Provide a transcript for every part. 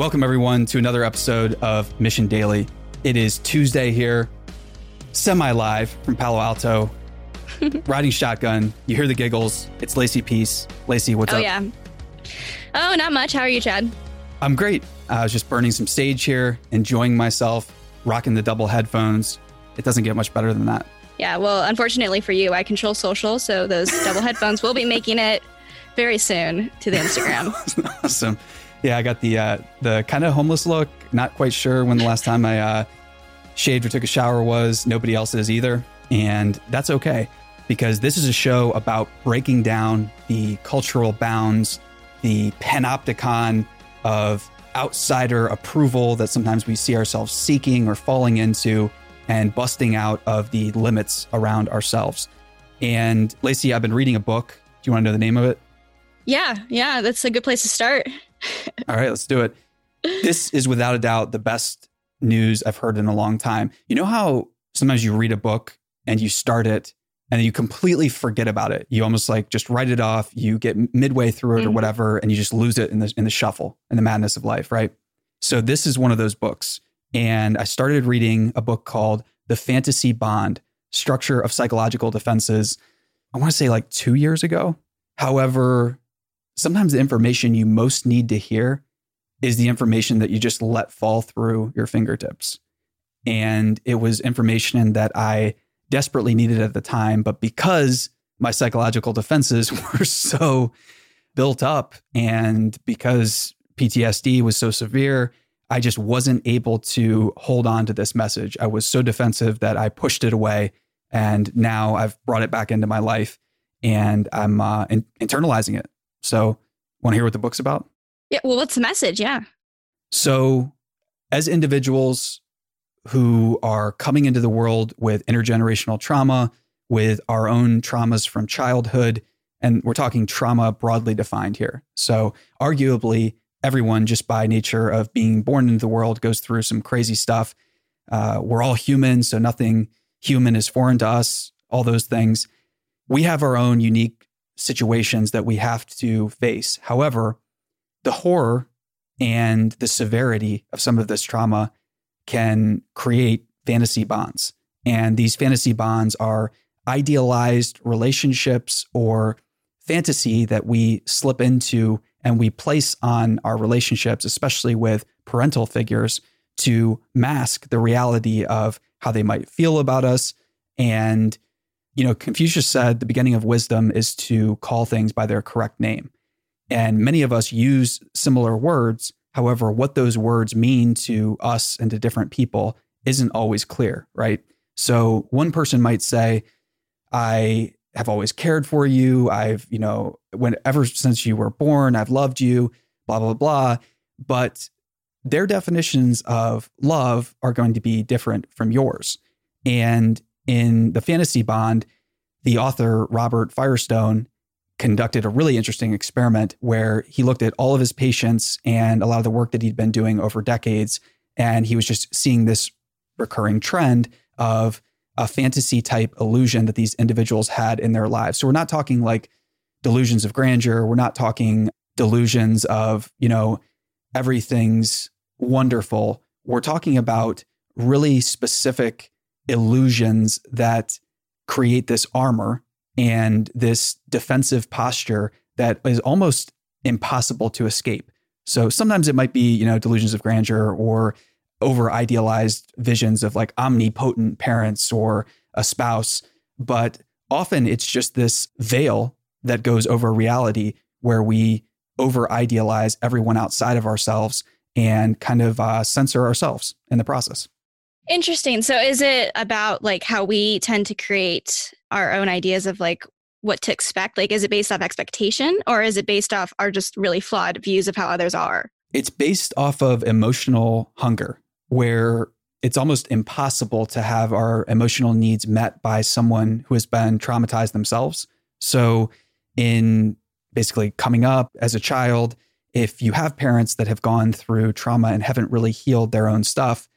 Welcome, everyone, to another episode of Mission Daily. It is Tuesday here, semi live from Palo Alto, riding shotgun. You hear the giggles. It's Lacey Peace. Lacey, what's oh, up? Oh, yeah. Oh, not much. How are you, Chad? I'm great. I was just burning some sage here, enjoying myself, rocking the double headphones. It doesn't get much better than that. Yeah, well, unfortunately for you, I control social, so those double headphones will be making it very soon to the Instagram. awesome. Yeah, I got the uh, the kind of homeless look. Not quite sure when the last time I uh, shaved or took a shower was. Nobody else is either, and that's okay because this is a show about breaking down the cultural bounds, the panopticon of outsider approval that sometimes we see ourselves seeking or falling into, and busting out of the limits around ourselves. And Lacey, I've been reading a book. Do you want to know the name of it? Yeah, yeah, that's a good place to start. All right, let's do it. This is without a doubt the best news I've heard in a long time. You know how sometimes you read a book and you start it and you completely forget about it. You almost like just write it off. You get midway through it mm-hmm. or whatever, and you just lose it in the in the shuffle in the madness of life, right? So this is one of those books, and I started reading a book called The Fantasy Bond: Structure of Psychological Defenses. I want to say like two years ago. However, sometimes the information you most need to hear is the information that you just let fall through your fingertips. And it was information that I desperately needed at the time. But because my psychological defenses were so built up and because PTSD was so severe, I just wasn't able to hold on to this message. I was so defensive that I pushed it away. And now I've brought it back into my life and I'm uh, in- internalizing it. So, want to hear what the book's about? Yeah. Well, what's the message? Yeah. So, as individuals who are coming into the world with intergenerational trauma, with our own traumas from childhood, and we're talking trauma broadly defined here. So, arguably, everyone, just by nature of being born into the world, goes through some crazy stuff. Uh, we're all human, so nothing human is foreign to us, all those things. We have our own unique situations that we have to face. However, the horror and the severity of some of this trauma can create fantasy bonds. And these fantasy bonds are idealized relationships or fantasy that we slip into and we place on our relationships, especially with parental figures, to mask the reality of how they might feel about us and you know, Confucius said the beginning of wisdom is to call things by their correct name. And many of us use similar words. However, what those words mean to us and to different people isn't always clear, right? So one person might say, I have always cared for you. I've, you know, when ever since you were born, I've loved you, blah, blah, blah. But their definitions of love are going to be different from yours. And in the fantasy bond, the author Robert Firestone conducted a really interesting experiment where he looked at all of his patients and a lot of the work that he'd been doing over decades. And he was just seeing this recurring trend of a fantasy type illusion that these individuals had in their lives. So we're not talking like delusions of grandeur. We're not talking delusions of, you know, everything's wonderful. We're talking about really specific illusions that create this armor and this defensive posture that is almost impossible to escape. So sometimes it might be, you know, delusions of grandeur or over idealized visions of like omnipotent parents or a spouse, but often it's just this veil that goes over reality where we over idealize everyone outside of ourselves and kind of uh, censor ourselves in the process. Interesting. So is it about like how we tend to create our own ideas of like what to expect? Like is it based off expectation or is it based off our just really flawed views of how others are? It's based off of emotional hunger where it's almost impossible to have our emotional needs met by someone who has been traumatized themselves. So in basically coming up as a child, if you have parents that have gone through trauma and haven't really healed their own stuff,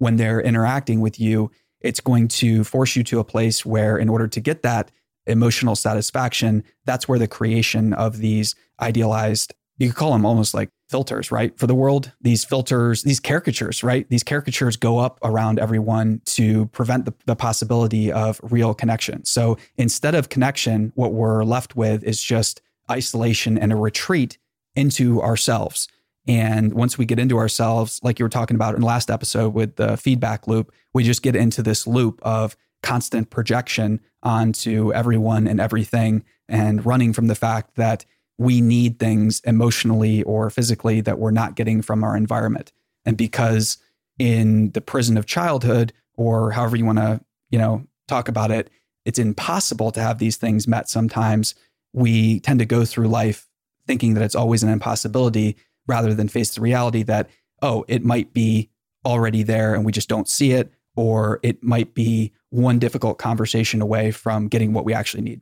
when they're interacting with you, it's going to force you to a place where, in order to get that emotional satisfaction, that's where the creation of these idealized you could call them almost like filters, right? For the world, these filters, these caricatures, right? These caricatures go up around everyone to prevent the, the possibility of real connection. So instead of connection, what we're left with is just isolation and a retreat into ourselves. And once we get into ourselves, like you were talking about in the last episode with the feedback loop, we just get into this loop of constant projection onto everyone and everything and running from the fact that we need things emotionally or physically that we're not getting from our environment. And because in the prison of childhood, or however you want to, you know, talk about it, it's impossible to have these things met sometimes. We tend to go through life thinking that it's always an impossibility rather than face the reality that, oh, it might be already there and we just don't see it, or it might be one difficult conversation away from getting what we actually need.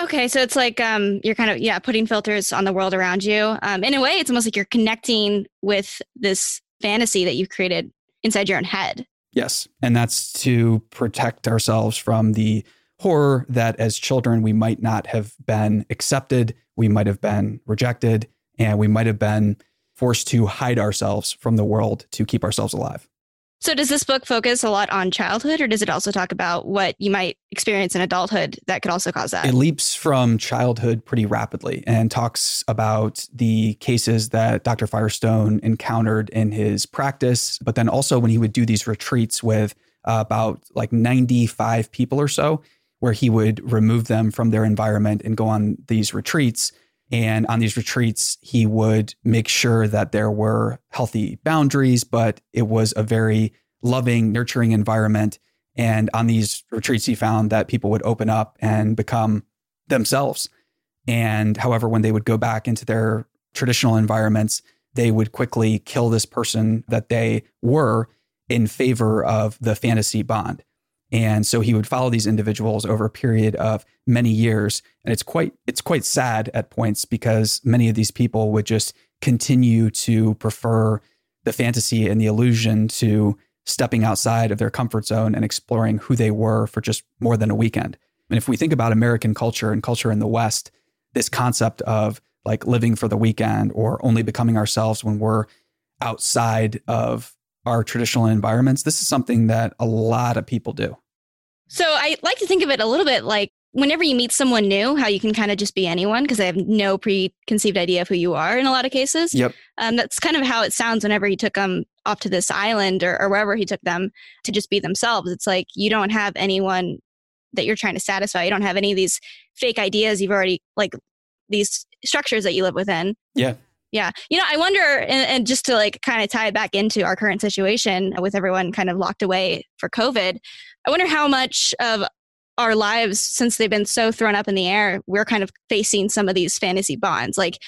Okay, so it's like um, you're kind of yeah putting filters on the world around you. Um, in a way, it's almost like you're connecting with this fantasy that you've created inside your own head. Yes, and that's to protect ourselves from the horror that as children we might not have been accepted, we might have been rejected, and we might have been forced to hide ourselves from the world to keep ourselves alive. So, does this book focus a lot on childhood, or does it also talk about what you might experience in adulthood that could also cause that? It leaps from childhood pretty rapidly and talks about the cases that Dr. Firestone encountered in his practice, but then also when he would do these retreats with uh, about like 95 people or so, where he would remove them from their environment and go on these retreats. And on these retreats, he would make sure that there were healthy boundaries, but it was a very loving, nurturing environment. And on these retreats, he found that people would open up and become themselves. And however, when they would go back into their traditional environments, they would quickly kill this person that they were in favor of the fantasy bond. And so he would follow these individuals over a period of many years. And it's quite it's quite sad at points because many of these people would just continue to prefer the fantasy and the illusion to stepping outside of their comfort zone and exploring who they were for just more than a weekend. And if we think about American culture and culture in the West, this concept of like living for the weekend or only becoming ourselves when we're outside of our traditional environments, this is something that a lot of people do. So I like to think of it a little bit like whenever you meet someone new, how you can kind of just be anyone because they have no preconceived idea of who you are in a lot of cases. Yep. Um, that's kind of how it sounds whenever he took them off to this island or, or wherever he took them to just be themselves. It's like you don't have anyone that you're trying to satisfy. You don't have any of these fake ideas. You've already like these structures that you live within. Yeah. Yeah. You know, I wonder, and, and, just to like kind of tie it back into our current situation with everyone kind of locked away for COVID, I wonder how much of our lives, since they've been so thrown up in the air, we're kind of facing some of these fantasy bonds. Like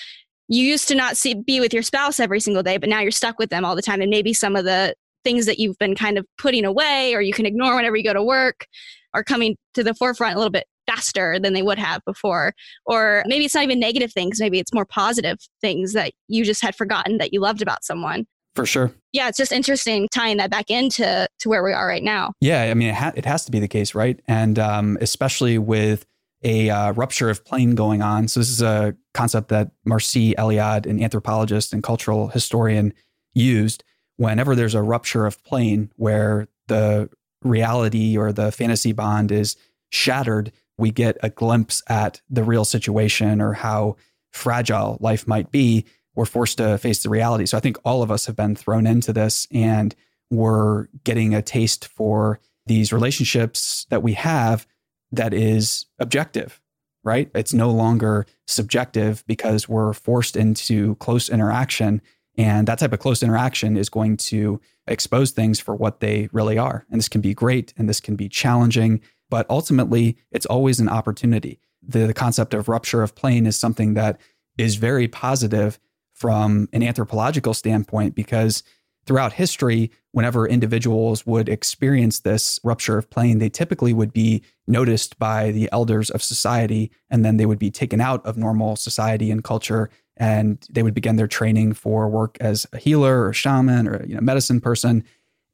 you used to not see, be with your spouse every single day, but now you're stuck with them all the time. And maybe some of the things that you've been kind of putting away or you can ignore whenever you go to work are coming to the forefront a little bit faster than they would have before. Or maybe it's not even negative things, maybe it's more positive things that you just had forgotten that you loved about someone. For sure. Yeah, it's just interesting tying that back into to where we are right now. Yeah, I mean, it, ha- it has to be the case, right? And um, especially with a uh, rupture of plane going on. So this is a concept that Mircea Eliade, an anthropologist and cultural historian, used. Whenever there's a rupture of plane where the reality or the fantasy bond is shattered, we get a glimpse at the real situation or how fragile life might be, we're forced to face the reality. So I think all of us have been thrown into this and we're getting a taste for these relationships that we have that is objective, right? It's no longer subjective because we're forced into close interaction. And that type of close interaction is going to expose things for what they really are. And this can be great and this can be challenging but ultimately, it's always an opportunity. The, the concept of rupture of plane is something that is very positive from an anthropological standpoint because throughout history, whenever individuals would experience this rupture of plane, they typically would be noticed by the elders of society, and then they would be taken out of normal society and culture, and they would begin their training for work as a healer or shaman or you know medicine person.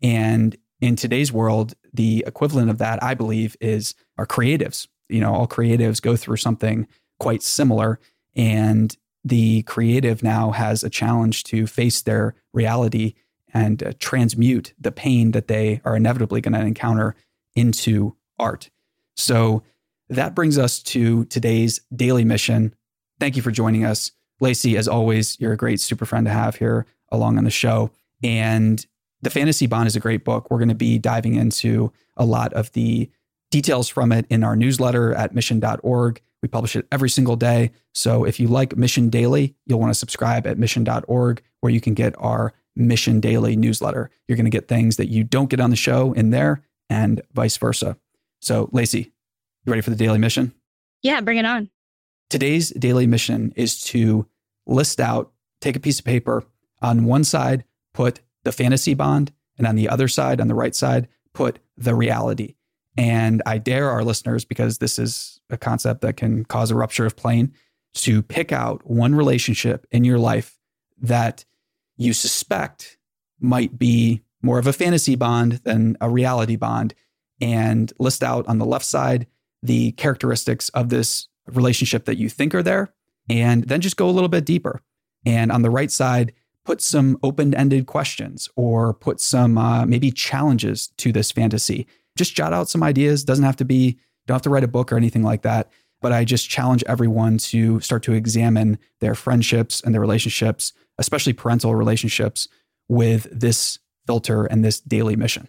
And in today's world, the equivalent of that, I believe, is our creatives. You know, all creatives go through something quite similar. And the creative now has a challenge to face their reality and uh, transmute the pain that they are inevitably going to encounter into art. So that brings us to today's daily mission. Thank you for joining us. Lacey, as always, you're a great super friend to have here along on the show. And The Fantasy Bond is a great book. We're going to be diving into a lot of the details from it in our newsletter at mission.org. We publish it every single day. So if you like Mission Daily, you'll want to subscribe at mission.org, where you can get our Mission Daily newsletter. You're going to get things that you don't get on the show in there and vice versa. So, Lacey, you ready for the daily mission? Yeah, bring it on. Today's daily mission is to list out, take a piece of paper. On one side, put the fantasy bond, and on the other side, on the right side, put the reality. And I dare our listeners, because this is a concept that can cause a rupture of plane, to pick out one relationship in your life that you suspect might be more of a fantasy bond than a reality bond and list out on the left side the characteristics of this relationship that you think are there and then just go a little bit deeper and on the right side put some open-ended questions or put some uh, maybe challenges to this fantasy just jot out some ideas doesn't have to be don't have to write a book or anything like that but i just challenge everyone to start to examine their friendships and their relationships especially parental relationships, with this filter and this daily mission.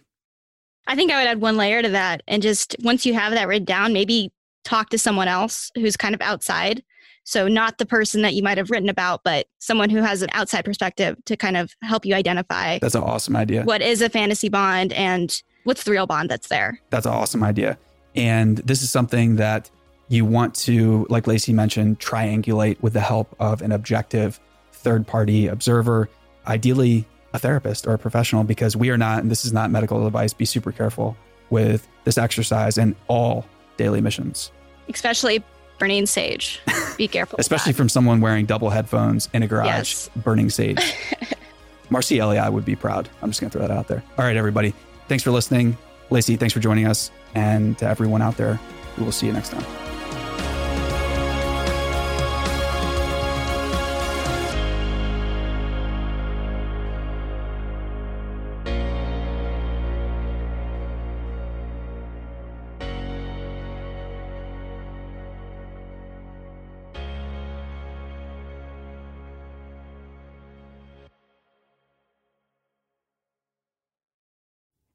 I think I would add one layer to that. And just once you have that written down, maybe talk to someone else who's kind of outside. So, not the person that you might have written about, but someone who has an outside perspective to kind of help you identify. That's an awesome idea. What is a fantasy bond and what's the real bond that's there? That's an awesome idea. And this is something that you want to, like Lacey mentioned, triangulate with the help of an objective third party observer, ideally a therapist or a professional, because we are not, and this is not medical advice, be super careful with this exercise and all daily missions. Especially burning sage. Be careful. Especially from someone wearing double headphones in a garage yes. burning sage. Mircea Eliade would be proud. I'm just going to throw that out there. All right, everybody. Thanks for listening. Lacey, thanks for joining us. And to everyone out there, we will see you next time.